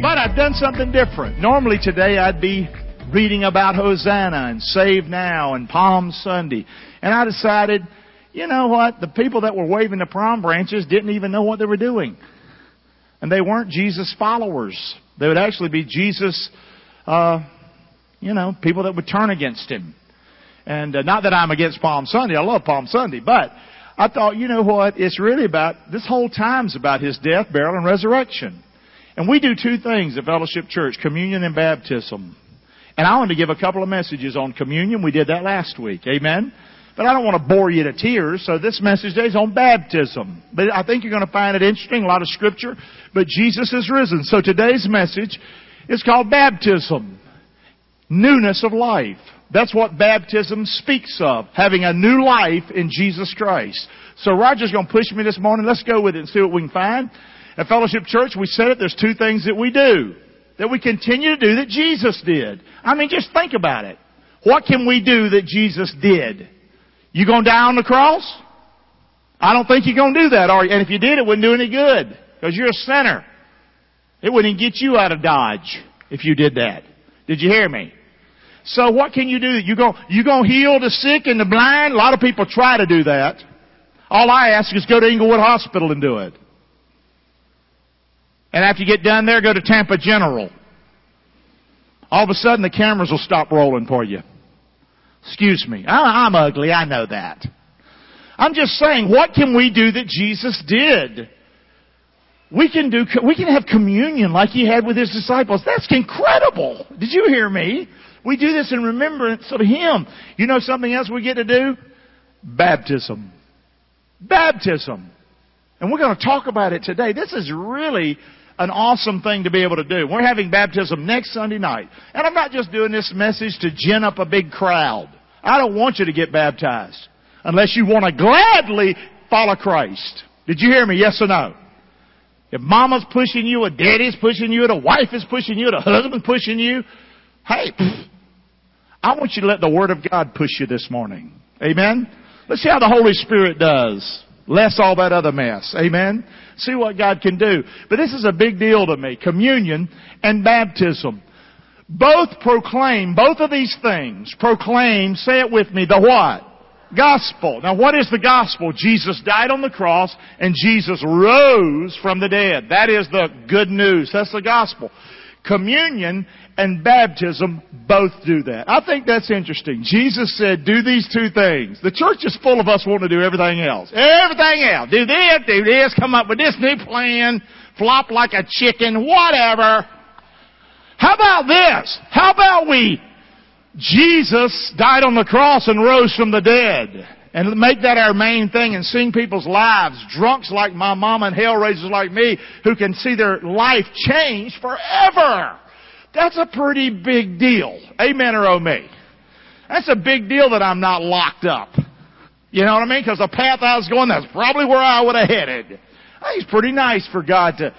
But I've done something different. Normally today I'd be reading about Hosanna and Save Now and Palm Sunday. And I decided, you know what? The people that were waving the palm branches didn't even know what they were doing. And they weren't Jesus followers. They would actually be Jesus, uh, you know, people that would turn against him. And uh, not that I'm against Palm Sunday. I love Palm Sunday. But I thought, you know what? It's really about, this whole time's about his death, burial, and resurrection. And we do two things at Fellowship Church, communion and baptism. And I want to give a couple of messages on communion. We did that last week. Amen? But I don't want to bore you to tears, so this message today is on baptism. But I think you're going to find it interesting, a lot of scripture. But Jesus is risen. So today's message is called baptism. Newness of life. That's what baptism speaks of. Having a new life in Jesus Christ. So Roger's going to push me this morning. Let's go with it and see what we can find. At Fellowship Church, we said it, there's two things that we do. That we continue to do that Jesus did. I mean, just think about it. What can we do that Jesus did? You gonna die on the cross? I don't think you're gonna do that, are you? And if you did, it wouldn't do any good. Because you're a sinner. It wouldn't get you out of Dodge if you did that. Did you hear me? So what can you do? You go, you gonna heal the sick and the blind? A lot of people try to do that. All I ask is go to Englewood Hospital and do it. And after you get done there, go to Tampa General. All of a sudden the cameras will stop rolling for you. Excuse me. I'm ugly. I know that. I'm just saying, what can we do that Jesus did? We can do, we can have communion like he had with his disciples. That's incredible. Did you hear me? We do this in remembrance of him. You know something else we get to do? Baptism. Baptism. And we're going to talk about it today. This is really an awesome thing to be able to do. We're having baptism next Sunday night. And I'm not just doing this message to gin up a big crowd. I don't want you to get baptized unless you want to gladly follow Christ. Did you hear me? Yes or no? If mama's pushing you, or daddy's pushing you, or the wife is pushing you, or the husband's pushing you, hey, I want you to let the Word of God push you this morning. Amen? Let's see how the Holy Spirit does. Less all that other mess. Amen? See what God can do. But this is a big deal to me. Communion and baptism. Both proclaim, both of these things proclaim, say it with me, the what? Gospel. Now what is the gospel? Jesus died on the cross and Jesus rose from the dead. That is the good news. That's the gospel. Communion and baptism both do that. I think that's interesting. Jesus said, do these two things. The church is full of us wanting to do everything else. Everything else. Do this, do this, come up with this new plan, flop like a chicken, whatever. How about this? How about we, Jesus died on the cross and rose from the dead. And make that our main thing and seeing people's lives. Drunks like my mama and hellraisers like me who can see their life change forever. That's a pretty big deal. Amen or oh me. That's a big deal that I'm not locked up. You know what I mean? Because the path I was going, that's probably where I would have headed. Think it's pretty nice for God to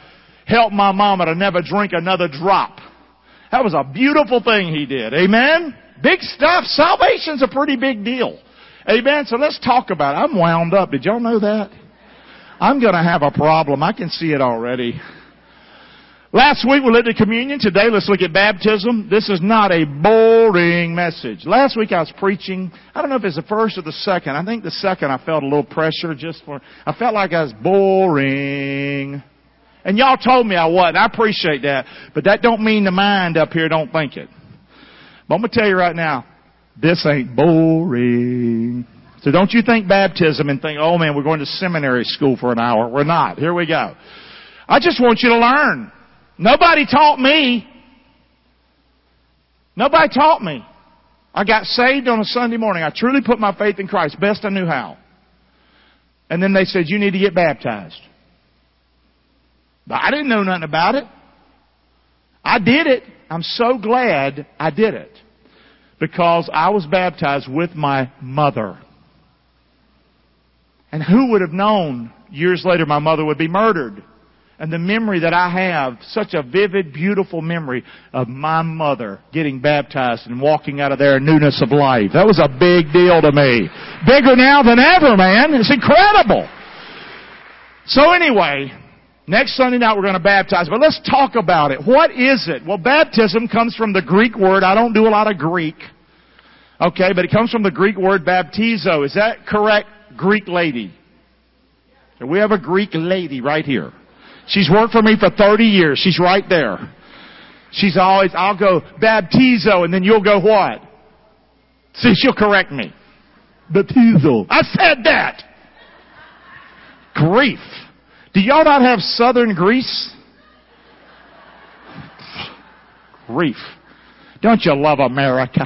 help my mama to never drink another drop. That was a beautiful thing He did. Amen? Big stuff. Salvation's a pretty big deal. Amen? So let's talk about it. I'm wound up. Did y'all know that? I'm gonna have a problem. I can see it already. Last week we looked at communion. Today let's look at baptism. This is not a boring message. Last week I was preaching, I don't know if it's the first or the second. I think the second I felt a little pressure just for, I felt like I was boring. And y'all told me I wasn't. I appreciate that. But that don't mean the mind up here don't think it. But I'm going to tell you right now, this ain't boring. So don't you think baptism and think, oh man, we're going to seminary school for an hour. We're not. Here we go. I just want you to learn. Nobody taught me. Nobody taught me. I got saved on a Sunday morning. I truly put my faith in Christ, best I knew how. And then they said, you need to get baptized. But I didn't know nothing about it. I did it. I'm so glad I did it. Because I was baptized with my mother. And who would have known years later my mother would be murdered? And the memory that I have, such a vivid, beautiful memory of my mother getting baptized and walking out of there in newness of life. That was a big deal to me. Bigger now than ever, man. It's incredible. So anyway, Next Sunday night we're going to baptize, but let's talk about it. What is it? Well, baptism comes from the Greek word. I don't do a lot of Greek. Okay, but it comes from the Greek word baptizo. Is that correct, Greek lady? We have a Greek lady right here. She's worked for me for 30 years. She's right there. She's always, I'll go baptizo and then you'll go what? See, she'll correct me. Baptizo. I said that! Grief. Do y'all not have southern Greece? Grief. Don't you love America?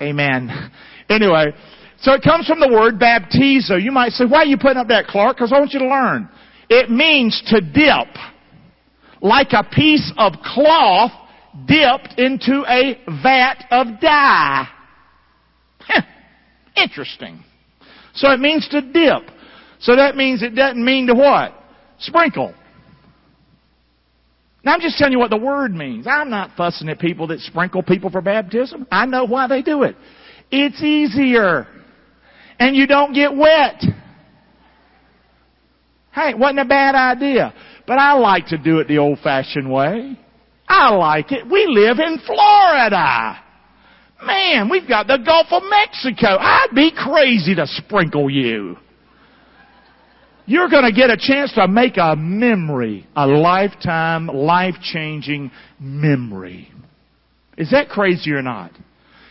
Amen. Anyway, so it comes from the word baptizo. You might say, why are you putting up that, Clark? Because I want you to learn. It means to dip. Like a piece of cloth dipped into a vat of dye. Interesting. So it means to dip. So that means it doesn't mean to what? Sprinkle. Now I'm just telling you what the word means. I'm not fussing at people that sprinkle people for baptism. I know why they do it. It's easier. And you don't get wet. Hey, it wasn't a bad idea. But I like to do it the old fashioned way. I like it. We live in Florida. Man, we've got the Gulf of Mexico. I'd be crazy to sprinkle you. You're going to get a chance to make a memory, a lifetime, life-changing memory. Is that crazy or not?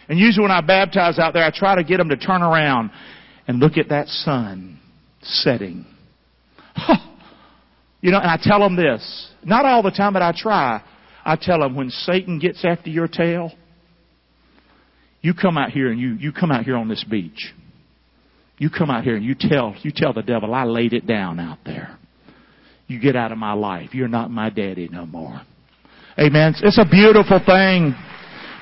And usually when I baptize out there, I try to get them to turn around and look at that sun setting. you know, and I tell them this. Not all the time, but I try. I tell them when Satan gets after your tail, you come out here and you, you come out here on this beach. You come out here and you tell, you tell the devil, I laid it down out there. You get out of my life. You're not my daddy no more. Amen. It's a beautiful thing.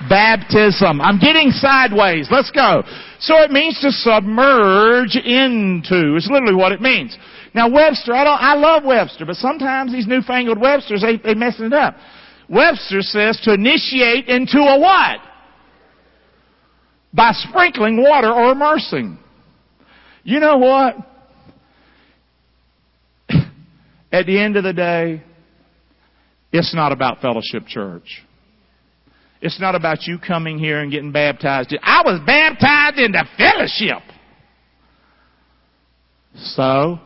Baptism. I'm getting sideways. Let's go. So it means to submerge into. It's literally what it means. Now Webster, I don't, I love Webster, but sometimes these newfangled Websters, they, they messing it up. Webster says to initiate into a what? by sprinkling water or immersing. You know what? At the end of the day, it's not about fellowship church. It's not about you coming here and getting baptized. I was baptized into fellowship. So,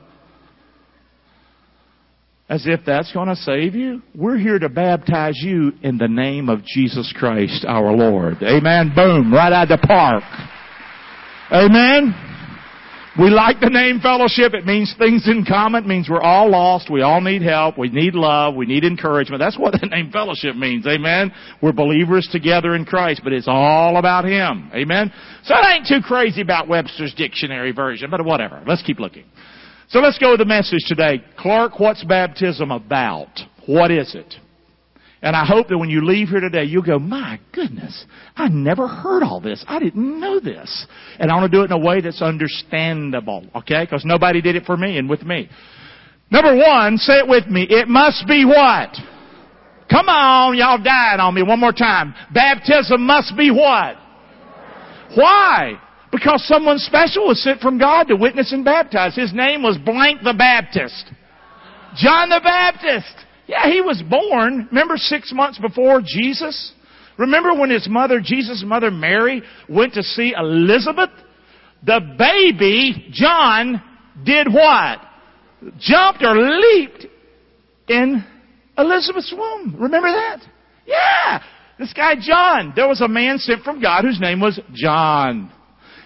as if that's going to save you. We're here to baptize you in the name of Jesus Christ our Lord. Amen. Boom. Right out of the park. Amen. We like the name fellowship. It means things in common. It means we're all lost. We all need help. We need love. We need encouragement. That's what the name fellowship means. Amen. We're believers together in Christ, but it's all about Him. Amen. So it ain't too crazy about Webster's dictionary version, but whatever. Let's keep looking. So let's go to the message today. Clark, what's baptism about? What is it? And I hope that when you leave here today, you'll go, my goodness, I never heard all this. I didn't know this. And I want to do it in a way that's understandable, okay? Because nobody did it for me and with me. Number one, say it with me. It must be what? Come on, y'all dying on me one more time. Baptism must be what? Why? Because someone special was sent from God to witness and baptize. His name was blank the Baptist. John the Baptist. Yeah, he was born, remember six months before Jesus? Remember when his mother, Jesus' mother Mary, went to see Elizabeth? The baby, John, did what? Jumped or leaped in Elizabeth's womb. Remember that? Yeah! This guy John. There was a man sent from God whose name was John.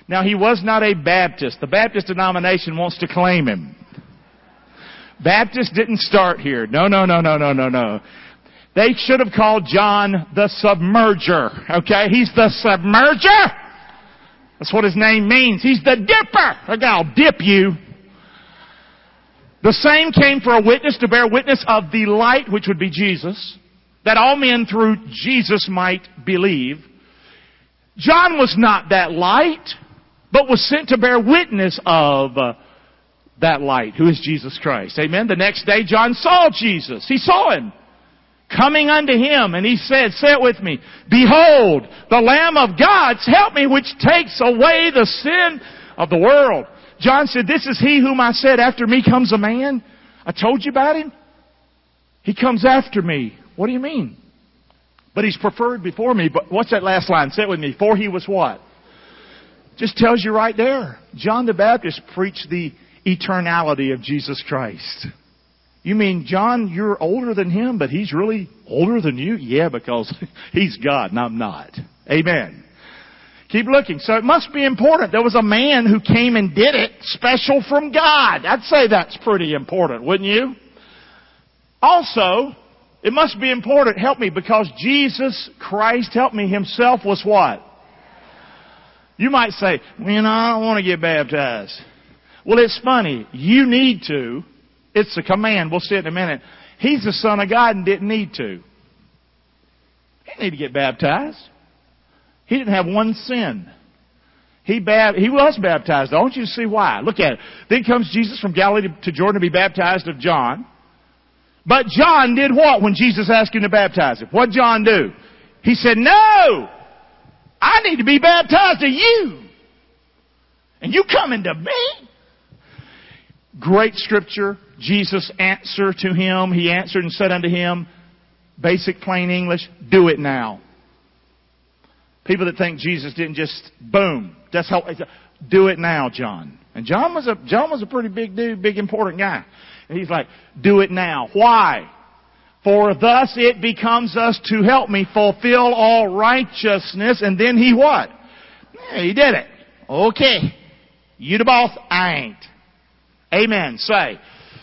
Now he was not a Baptist. The Baptist denomination wants to claim him. Baptist didn't start here. No, no, no, no, no, no, no. They should have called John the submerger. Okay? He's the submerger. That's what his name means. He's the dipper. Like I'll dip you. The same came for a witness to bear witness of the light, which would be Jesus, that all men through Jesus might believe. John was not that light but was sent to bear witness of uh, that light, who is Jesus Christ. Amen. The next day, John saw Jesus. He saw him coming unto him, and he said, say it with me, Behold, the Lamb of God, help me, which takes away the sin of the world. John said, This is he whom I said, after me comes a man. I told you about him. He comes after me. What do you mean? But he's preferred before me. But what's that last line? Say it with me. For he was what? Just tells you right there. John the Baptist preached the eternality of Jesus Christ. You mean, John, you're older than him, but he's really older than you? Yeah, because he's God and I'm not. Amen. Keep looking. So it must be important. There was a man who came and did it special from God. I'd say that's pretty important, wouldn't you? Also, it must be important, help me, because Jesus Christ, help me, himself was what? You might say, know, I don't want to get baptized. Well, it's funny. You need to. It's a command. We'll see it in a minute. He's the Son of God and didn't need to. He didn't need to get baptized. He didn't have one sin. He, bab- he was baptized. I want you to see why. Look at it. Then comes Jesus from Galilee to Jordan to be baptized of John. But John did what when Jesus asked him to baptize him? What John do? He said, no! I need to be baptized of you. And you coming to me? Great scripture. Jesus answer to him. He answered and said unto him, basic plain English, do it now. People that think Jesus didn't just boom. That's how do it now, John. And John was a John was a pretty big dude, big important guy. And he's like, do it now. Why? For thus it becomes us to help me fulfill all righteousness. And then he what? Yeah, he did it. Okay. You the boss? I ain't. Amen. Say.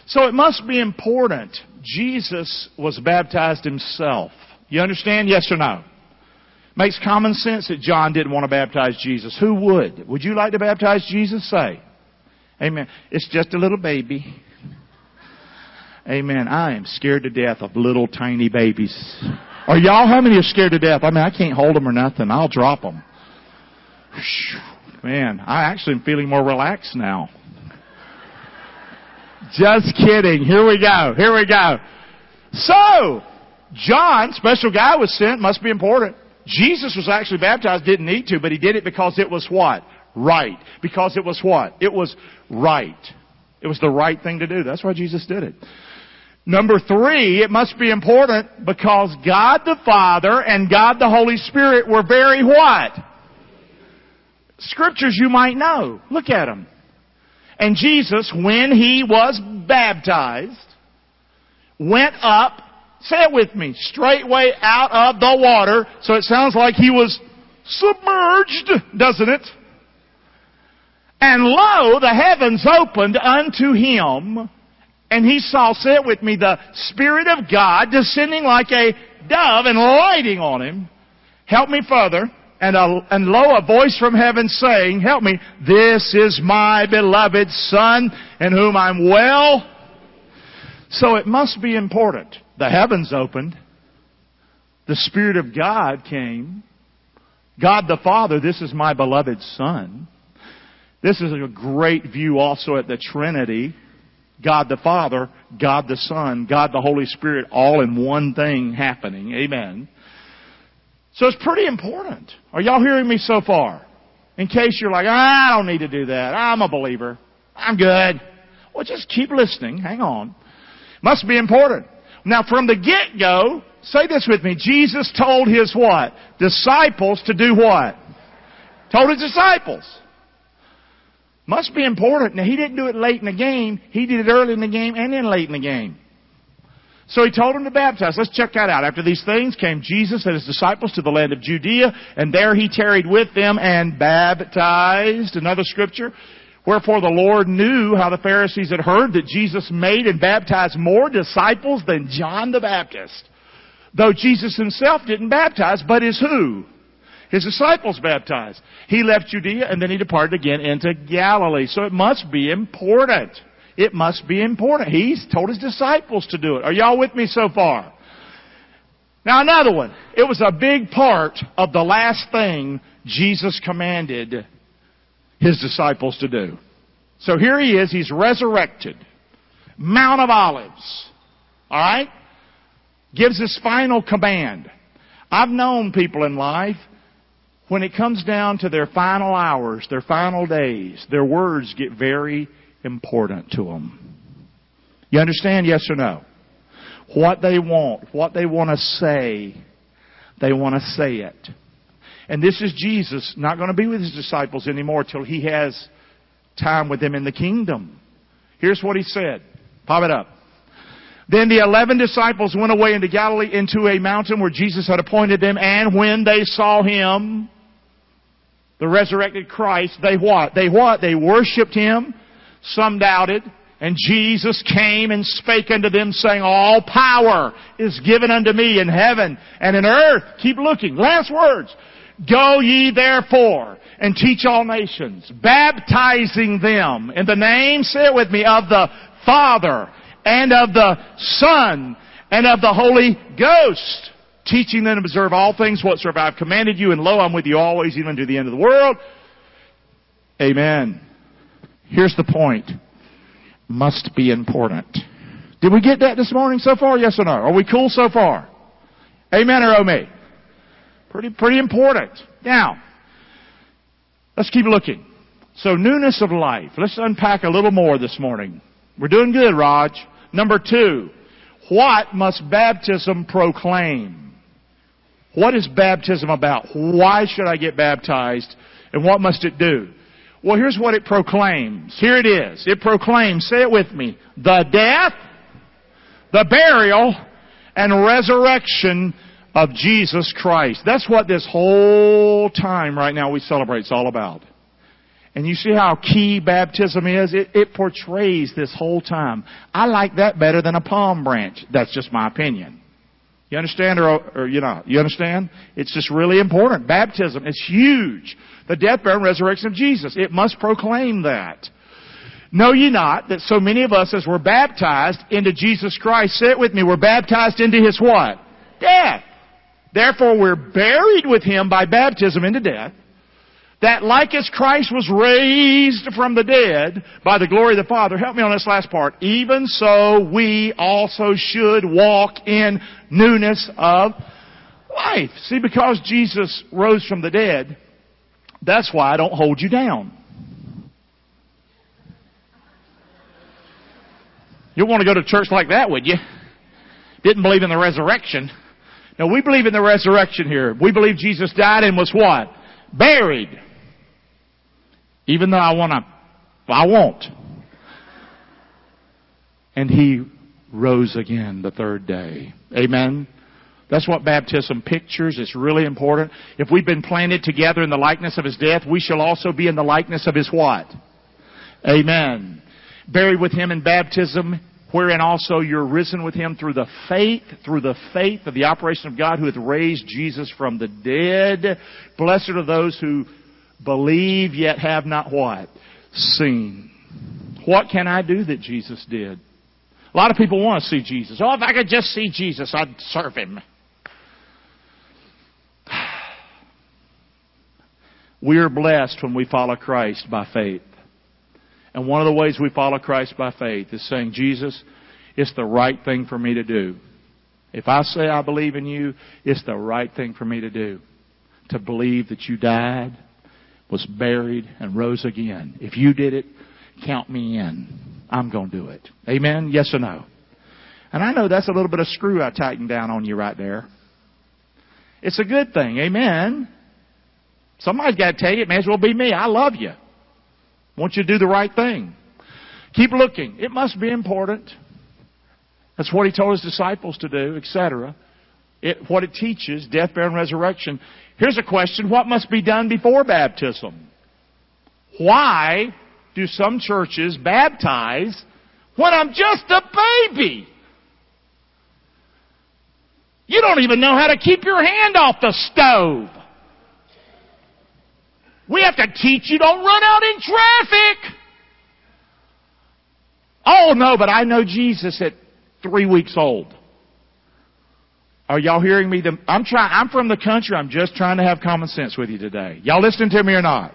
So it must be important. Jesus was baptized himself. You understand? Yes or no? Makes common sense that John didn't want to baptize Jesus. Who would? Would you like to baptize Jesus? Say. Amen. It's just a little baby. Amen. I am scared to death of little tiny babies. Are y'all, how many are scared to death? I mean, I can't hold them or nothing. I'll drop them. Man, I actually am feeling more relaxed now. Just kidding. Here we go. Here we go. So, John, special guy was sent, must be important. Jesus was actually baptized, didn't need to, but he did it because it was what? Right. Because it was what? It was right. It was the right thing to do. That's why Jesus did it. Number three, it must be important because God the Father and God the Holy Spirit were very what? Scriptures you might know. Look at them. And Jesus, when he was baptized, went up, say it with me, straightway out of the water. So it sounds like he was submerged, doesn't it? And lo, the heavens opened unto him, and he saw, say it with me, the Spirit of God descending like a dove and lighting on him. Help me further. And, a, and lo, a voice from heaven saying, help me, this is my beloved Son in whom I'm well. So it must be important. The heavens opened. The Spirit of God came. God the Father, this is my beloved Son. This is a great view also at the Trinity. God the Father, God the Son, God the Holy Spirit, all in one thing happening. Amen. So it's pretty important. Are y'all hearing me so far? In case you're like, I don't need to do that. I'm a believer. I'm good. Well, just keep listening. Hang on. Must be important. Now, from the get-go, say this with me. Jesus told his what? Disciples to do what? Told his disciples. Must be important. Now, he didn't do it late in the game. He did it early in the game and then late in the game. So he told him to baptize. Let's check that out. After these things came Jesus and his disciples to the land of Judea, and there he tarried with them and baptized. Another scripture. Wherefore the Lord knew how the Pharisees had heard that Jesus made and baptized more disciples than John the Baptist. Though Jesus himself didn't baptize, but is who? His disciples baptized. He left Judea and then he departed again into Galilee. So it must be important. It must be important. He's told his disciples to do it. Are y'all with me so far? Now another one. It was a big part of the last thing Jesus commanded his disciples to do. So here he is. He's resurrected. Mount of Olives. Alright? Gives his final command. I've known people in life when it comes down to their final hours, their final days, their words get very important to them. You understand? Yes or no? What they want, what they want to say, they want to say it. And this is Jesus not going to be with his disciples anymore till he has time with them in the kingdom. Here's what he said. Pop it up. Then the eleven disciples went away into Galilee into a mountain where Jesus had appointed them, and when they saw him, the resurrected Christ, they what? They what? They worshipped him. Some doubted. And Jesus came and spake unto them saying, All power is given unto me in heaven and in earth. Keep looking. Last words. Go ye therefore and teach all nations, baptizing them in the name, say it with me, of the Father and of the Son and of the Holy Ghost, teaching them to observe all things whatsoever I have commanded you, and lo, I'm with you always, even to the end of the world. Amen. Here's the point. Must be important. Did we get that this morning so far? Yes or no? Are we cool so far? Amen or oh me? Pretty, pretty important. Now, let's keep looking. So newness of life. Let's unpack a little more this morning. We're doing good, Raj. Number two, what must baptism proclaim? What is baptism about? Why should I get baptized? And what must it do? Well, here's what it proclaims. Here it is. It proclaims, say it with me, the death, the burial, and resurrection of Jesus Christ. That's what this whole time right now we celebrate is all about. And you see how key baptism is? It, it portrays this whole time. I like that better than a palm branch. That's just my opinion. You understand or, or you know, you understand? It's just really important. Baptism it's huge. The death, burial, and resurrection of Jesus. It must proclaim that. Know ye not that so many of us as were baptized into Jesus Christ, say it with me, we're baptized into His what? Death. Therefore we're buried with Him by baptism into death that like as Christ was raised from the dead by the glory of the Father, help me on this last part, even so we also should walk in newness of life. See, because Jesus rose from the dead, that's why I don't hold you down. You'll want to go to church like that, would you? Didn't believe in the resurrection. No, we believe in the resurrection here. We believe Jesus died and was what? Buried. Even though I want to, I won't. And he rose again the third day. Amen. That's what baptism pictures. It's really important. If we've been planted together in the likeness of his death, we shall also be in the likeness of his what? Amen. Buried with him in baptism, wherein also you're risen with him through the faith, through the faith of the operation of God who hath raised Jesus from the dead. Blessed are those who Believe yet have not what? Seen. What can I do that Jesus did? A lot of people want to see Jesus. Oh, if I could just see Jesus, I'd serve him. We are blessed when we follow Christ by faith. And one of the ways we follow Christ by faith is saying, Jesus, it's the right thing for me to do. If I say I believe in you, it's the right thing for me to do. To believe that you died, was buried, and rose again. If you did it, count me in. I'm going to do it. Amen? Yes or no? And I know that's a little bit of screw I tightened down on you right there. It's a good thing. Amen? Somebody's got to tell you, it may as well be me. I love you. I want you to do the right thing. Keep looking. It must be important. That's what he told his disciples to do, etc. It, what it teaches, death, burial, and resurrection. Here's a question. What must be done before baptism? Why do some churches baptize when I'm just a baby? You don't even know how to keep your hand off the stove. We have to teach you don't run out in traffic. Oh no, but I know Jesus at three weeks old. Are y'all hearing me? I'm trying, I'm from the country. I'm just trying to have common sense with you today. Y'all listening to me or not?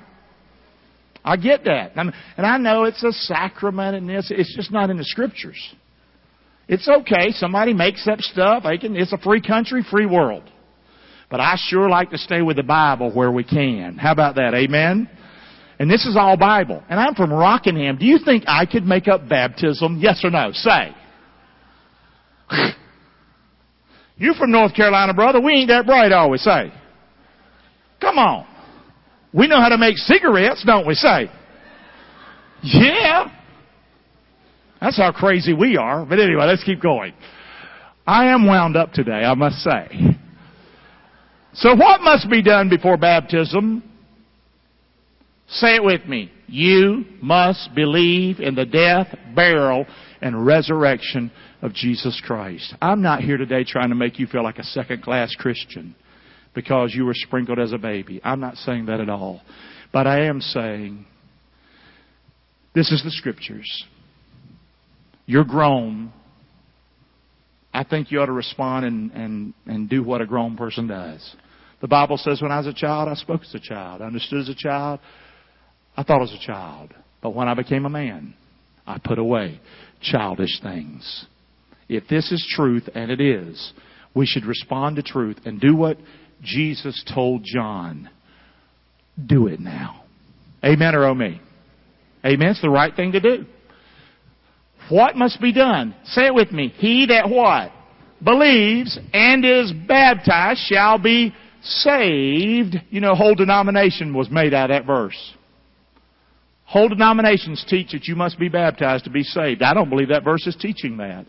I get that. And I know it's a sacrament and this, it's just not in the scriptures. It's okay. Somebody makes up stuff. Can, it's a free country, free world. But I sure like to stay with the Bible where we can. How about that? Amen? And this is all Bible. And I'm from Rockingham. Do you think I could make up baptism? Yes or no? Say. You from North Carolina, brother? We ain't that bright, always say. Come on. We know how to make cigarettes, don't we say? Yeah. That's how crazy we are. But anyway, let's keep going. I am wound up today, I must say. So what must be done before baptism? Say it with me. You must believe in the death, burial, and resurrection of Jesus Christ. I'm not here today trying to make you feel like a second class Christian because you were sprinkled as a baby. I'm not saying that at all. But I am saying this is the scriptures. You're grown. I think you ought to respond and, and, and do what a grown person does. The Bible says when I was a child, I spoke as a child. I understood as a child. I thought as a child. But when I became a man, I put away childish things. If this is truth, and it is, we should respond to truth and do what Jesus told John. Do it now. Amen or oh me? Amen. It's the right thing to do. What must be done? Say it with me. He that what? Believes and is baptized shall be saved. You know, whole denomination was made out of that verse. Whole denominations teach that you must be baptized to be saved. I don't believe that verse is teaching that.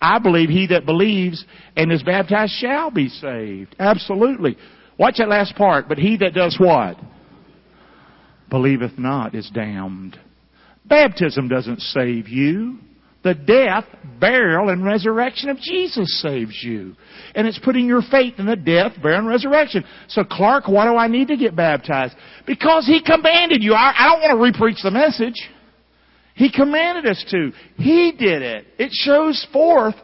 I believe he that believes and is baptized shall be saved. Absolutely. Watch that last part. But he that does what? Believeth not is damned. Baptism doesn't save you. The death, burial, and resurrection of Jesus saves you. And it's putting your faith in the death, burial, and resurrection. So Clark, why do I need to get baptized? Because He commanded you. I, I don't want to repreach the message. He commanded us to. He did it. It shows forth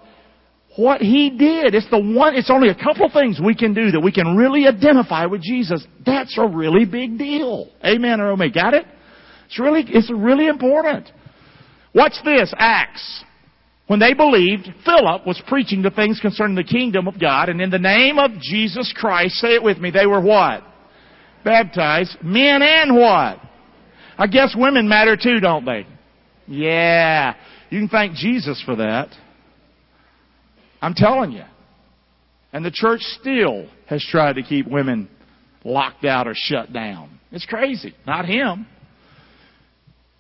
what He did. It's the one, it's only a couple things we can do that we can really identify with Jesus. That's a really big deal. Amen or amen. Got it? It's really, it's really important. Watch this, Acts. When they believed, Philip was preaching the things concerning the kingdom of God, and in the name of Jesus Christ, say it with me, they were what? Baptized. Men and what? I guess women matter too, don't they? Yeah. You can thank Jesus for that. I'm telling you. And the church still has tried to keep women locked out or shut down. It's crazy. Not him.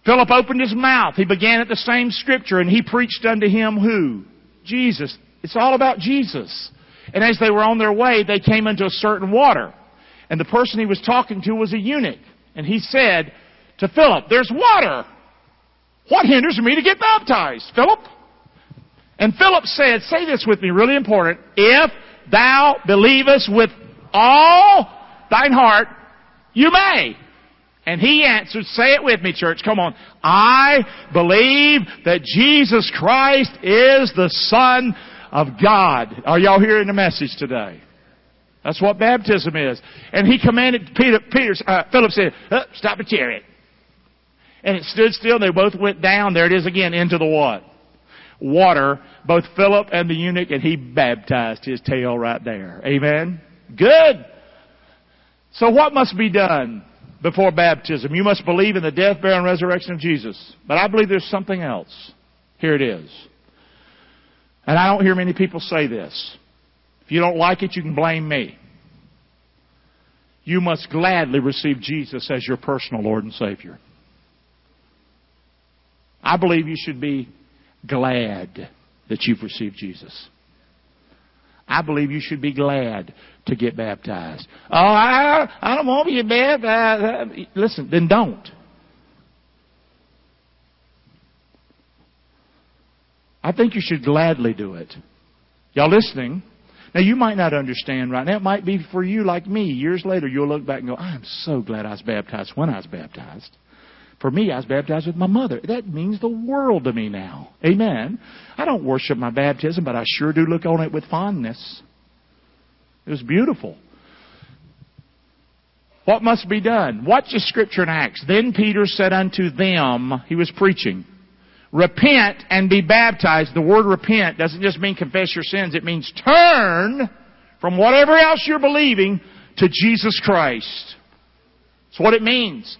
Philip opened his mouth. He began at the same scripture and he preached unto him who? Jesus. It's all about Jesus. And as they were on their way, they came into a certain water. And the person he was talking to was a eunuch. And he said to Philip, There's water. What hinders me to get baptized, Philip? And Philip said, Say this with me, really important. If thou believest with all thine heart, you may. And he answered, say it with me, church, come on. I believe that Jesus Christ is the Son of God. Are y'all hearing the message today? That's what baptism is. And he commanded Peter, Peter uh, Philip said, oh, stop the chariot. And it stood still. They both went down. There it is again into the what? Water. Both Philip and the eunuch, and he baptized his tail right there. Amen. Good. So what must be done? Before baptism. You must believe in the death, burial, and resurrection of Jesus. But I believe there's something else. Here it is. And I don't hear many people say this. If you don't like it, you can blame me. You must gladly receive Jesus as your personal Lord and Savior. I believe you should be glad that you've received Jesus. I believe you should be glad to get baptized. Oh, I, I don't want to get baptized. Uh, listen, then don't. I think you should gladly do it. Y'all listening? Now you might not understand right now. It might be for you like me. Years later, you'll look back and go, I'm so glad I was baptized when I was baptized. For me, I was baptized with my mother. That means the world to me now. Amen. I don't worship my baptism, but I sure do look on it with fondness. It was beautiful. What must be done? Watch the scripture in Acts. Then Peter said unto them, he was preaching, repent and be baptized. The word repent doesn't just mean confess your sins. It means turn from whatever else you're believing to Jesus Christ. That's what it means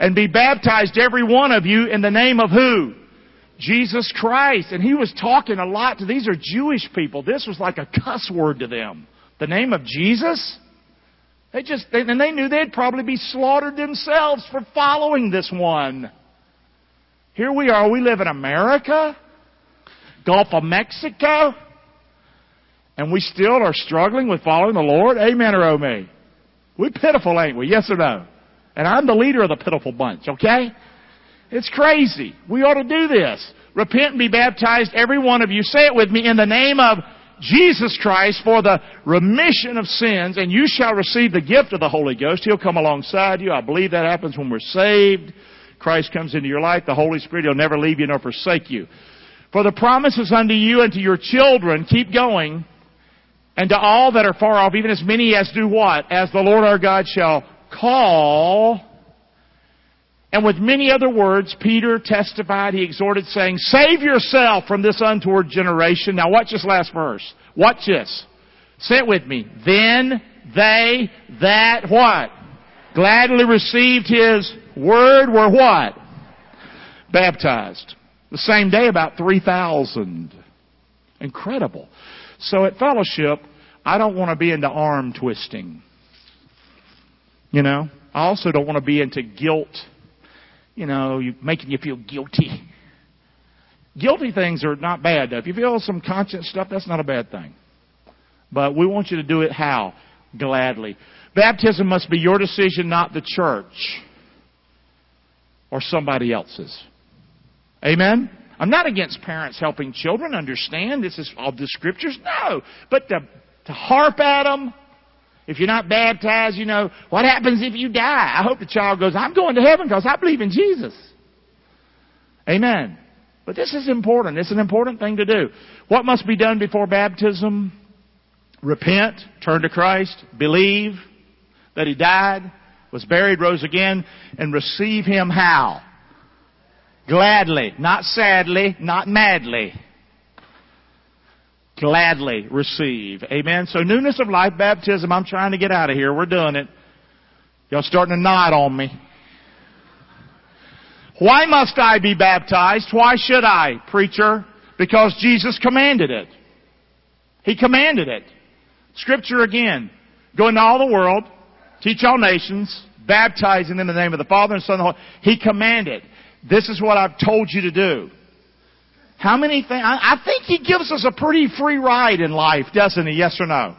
and be baptized every one of you in the name of who? Jesus Christ. And he was talking a lot to these are Jewish people. This was like a cuss word to them. The name of Jesus? They just, and they knew they'd probably be slaughtered themselves for following this one. Here we are, we live in America, Gulf of Mexico, and we still are struggling with following the Lord. Amen or oh me? We're pitiful, ain't we? Yes or no? And I'm the leader of the pitiful bunch, okay? It's crazy. We ought to do this. Repent and be baptized, every one of you. Say it with me, in the name of Jesus Christ for the remission of sins, and you shall receive the gift of the Holy Ghost. He'll come alongside you. I believe that happens when we're saved. Christ comes into your life. The Holy Spirit, He'll never leave you nor forsake you. For the promises unto you and to your children, keep going, and to all that are far off, even as many as do what? As the Lord our God shall call. And with many other words, Peter testified, he exhorted saying, save yourself from this untoward generation. Now watch this last verse. Watch this. Say it with me. Then they that what? Gladly received his word were what? Baptized. The same day about 3,000. Incredible. So at fellowship, I don't want to be into arm twisting. You know? I also don't want to be into guilt you know, making you feel guilty. Guilty things are not bad. If you feel some conscience stuff, that's not a bad thing. But we want you to do it how? Gladly. Baptism must be your decision, not the church or somebody else's. Amen? I'm not against parents helping children understand this is all the scriptures. No. But to, to harp at them, if you're not baptized, you know, what happens if you die? I hope the child goes, I'm going to heaven because I believe in Jesus. Amen. But this is important. It's an important thing to do. What must be done before baptism? Repent, turn to Christ, believe that He died, was buried, rose again, and receive Him how? Gladly, not sadly, not madly gladly receive. Amen. So newness of life, baptism, I'm trying to get out of here. We're doing it. Y'all starting to nod on me. Why must I be baptized? Why should I, preacher? Because Jesus commanded it. He commanded it. Scripture again. Go into all the world, teach all nations, baptizing them in the name of the Father and Son and the Holy. He commanded. This is what I've told you to do. How many things? I think He gives us a pretty free ride in life, doesn't He? Yes or no?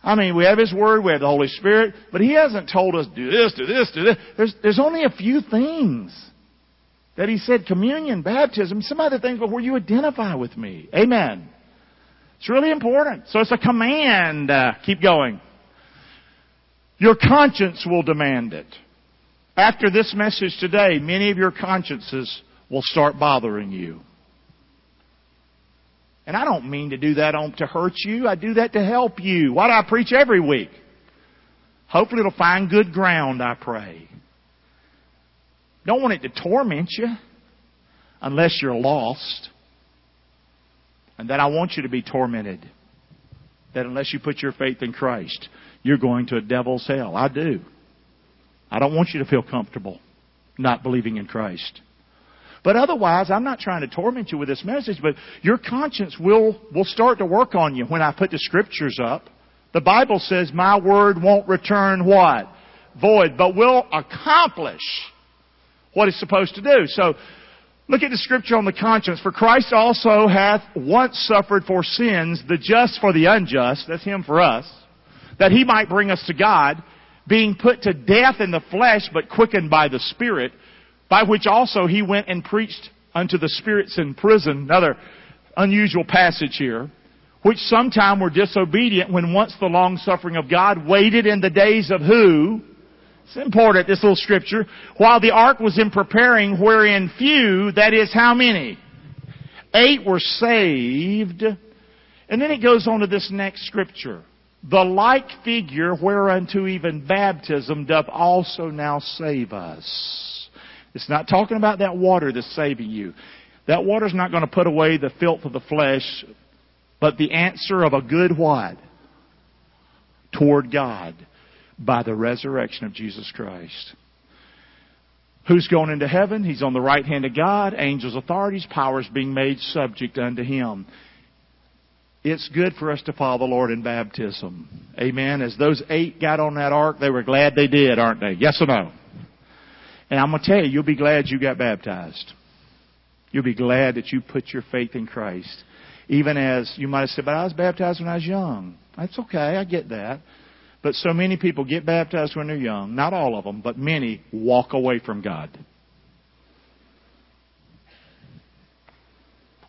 I mean, we have His Word, we have the Holy Spirit, but He hasn't told us do this, do this, do this. There's, there's only a few things that He said, communion, baptism, some other things where you identify with me. Amen. It's really important. So it's a command. Uh, keep going. Your conscience will demand it. After this message today, many of your consciences will start bothering you. And I don't mean to do that to hurt you. I do that to help you. Why do I preach every week? Hopefully it'll find good ground, I pray. Don't want it to torment you unless you're lost. And that I want you to be tormented. That unless you put your faith in Christ, you're going to a devil's hell. I do. I don't want you to feel comfortable not believing in Christ. But otherwise, I'm not trying to torment you with this message, but your conscience will, will start to work on you when I put the scriptures up. The Bible says, my word won't return what? Void, but will accomplish what it's supposed to do. So, look at the scripture on the conscience. For Christ also hath once suffered for sins, the just for the unjust, that's Him for us, that He might bring us to God, being put to death in the flesh, but quickened by the Spirit, by which also he went and preached unto the spirits in prison. Another unusual passage here. Which sometime were disobedient when once the long suffering of God waited in the days of who? It's important, this little scripture. While the ark was in preparing, wherein few, that is how many? Eight were saved. And then it goes on to this next scripture. The like figure whereunto even baptism doth also now save us. It's not talking about that water that's saving you. That water's not going to put away the filth of the flesh, but the answer of a good what? Toward God by the resurrection of Jesus Christ. Who's going into heaven? He's on the right hand of God. Angels, authorities, powers being made subject unto him. It's good for us to follow the Lord in baptism. Amen. As those eight got on that ark, they were glad they did, aren't they? Yes or no? And I'm going to tell you, you'll be glad you got baptized. You'll be glad that you put your faith in Christ. Even as you might have said, but I was baptized when I was young. That's okay, I get that. But so many people get baptized when they're young. Not all of them, but many walk away from God.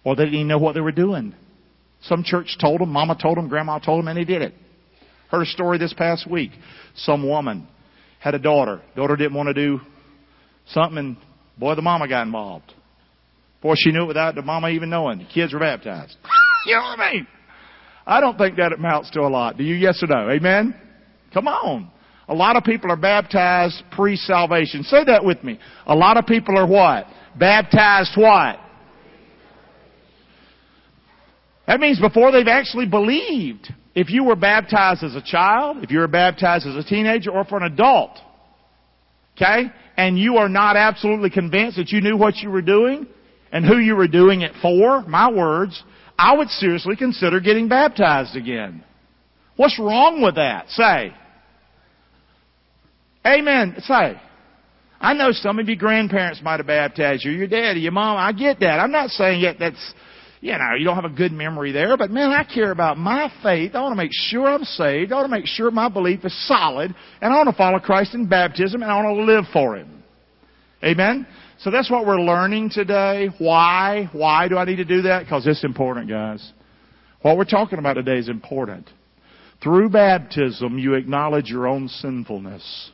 Or they didn't even know what they were doing. Some church told them, mama told them, grandma told them, and they did it. Heard a story this past week. Some woman had a daughter. Daughter didn't want to do something, and boy, the mama got involved. Boy, she knew it without the mama even knowing. The kids were baptized. you know what I mean? I don't think that amounts to a lot. Do you? Yes or no? Amen? Come on. A lot of people are baptized pre-salvation. Say that with me. A lot of people are what? Baptized what? That means before they've actually believed. If you were baptized as a child, if you were baptized as a teenager, or for an adult, okay, and you are not absolutely convinced that you knew what you were doing and who you were doing it for, my words, I would seriously consider getting baptized again. What's wrong with that? Say. Amen. Say. I know some of your grandparents might have baptized you, your daddy, your mom. I get that. I'm not saying yet that's, you know, you don't have a good memory there, but man, I care about my faith. I want to make sure I'm saved. I want to make sure my belief is solid, and I want to follow Christ in baptism, and I want to live for Him. Amen? So that's what we're learning today. Why? Why do I need to do that? Because it's important, guys. What we're talking about today is important. Through baptism, you acknowledge your own sinfulness.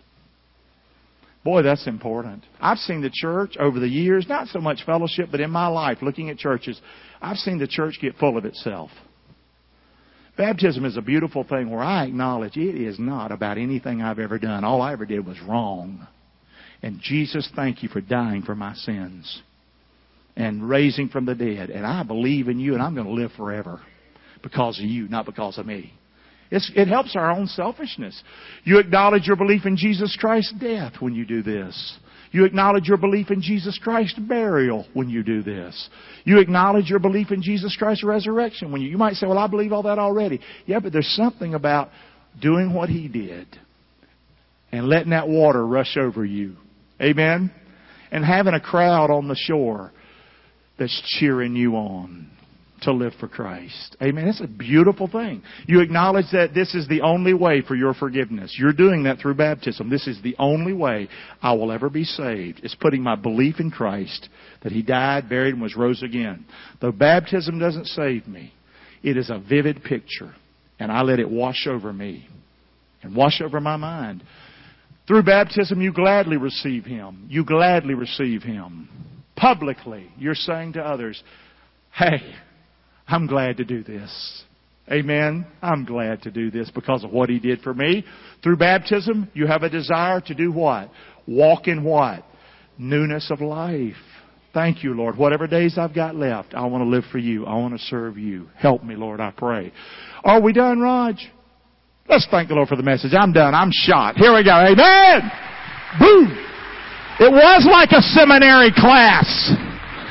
Boy, that's important. I've seen the church over the years, not so much fellowship, but in my life, looking at churches, I've seen the church get full of itself. Baptism is a beautiful thing where I acknowledge it is not about anything I've ever done. All I ever did was wrong. And Jesus, thank you for dying for my sins and raising from the dead. And I believe in you and I'm going to live forever because of you, not because of me. It's, it helps our own selfishness. You acknowledge your belief in Jesus Christ's death when you do this. You acknowledge your belief in Jesus Christ's burial when you do this. You acknowledge your belief in Jesus Christ's resurrection when you, you might say, well, I believe all that already. Yeah, but there's something about doing what He did and letting that water rush over you. Amen? And having a crowd on the shore that's cheering you on to live for Christ. Amen. It's a beautiful thing. You acknowledge that this is the only way for your forgiveness. You're doing that through baptism. This is the only way I will ever be saved. It's putting my belief in Christ that He died, buried, and was rose again. Though baptism doesn't save me, it is a vivid picture, and I let it wash over me and wash over my mind. Through baptism, you gladly receive Him. You gladly receive Him. Publicly, you're saying to others, Hey, I'm glad to do this. Amen. I'm glad to do this because of what He did for me. Through baptism, you have a desire to do what? Walk in what? Newness of life. Thank you, Lord. Whatever days I've got left, I want to live for you. I want to serve you. Help me, Lord, I pray. Are we done, Raj? Let's thank the Lord for the message. I'm done. I'm shot. Here we go. Amen. Boom. It was like a seminary class.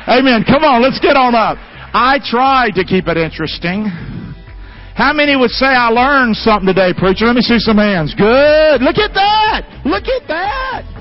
Amen. Come on, let's get on up. I tried to keep it interesting. How many would say I learned something today, preacher? Let me see some hands. Good. Look at that. Look at that.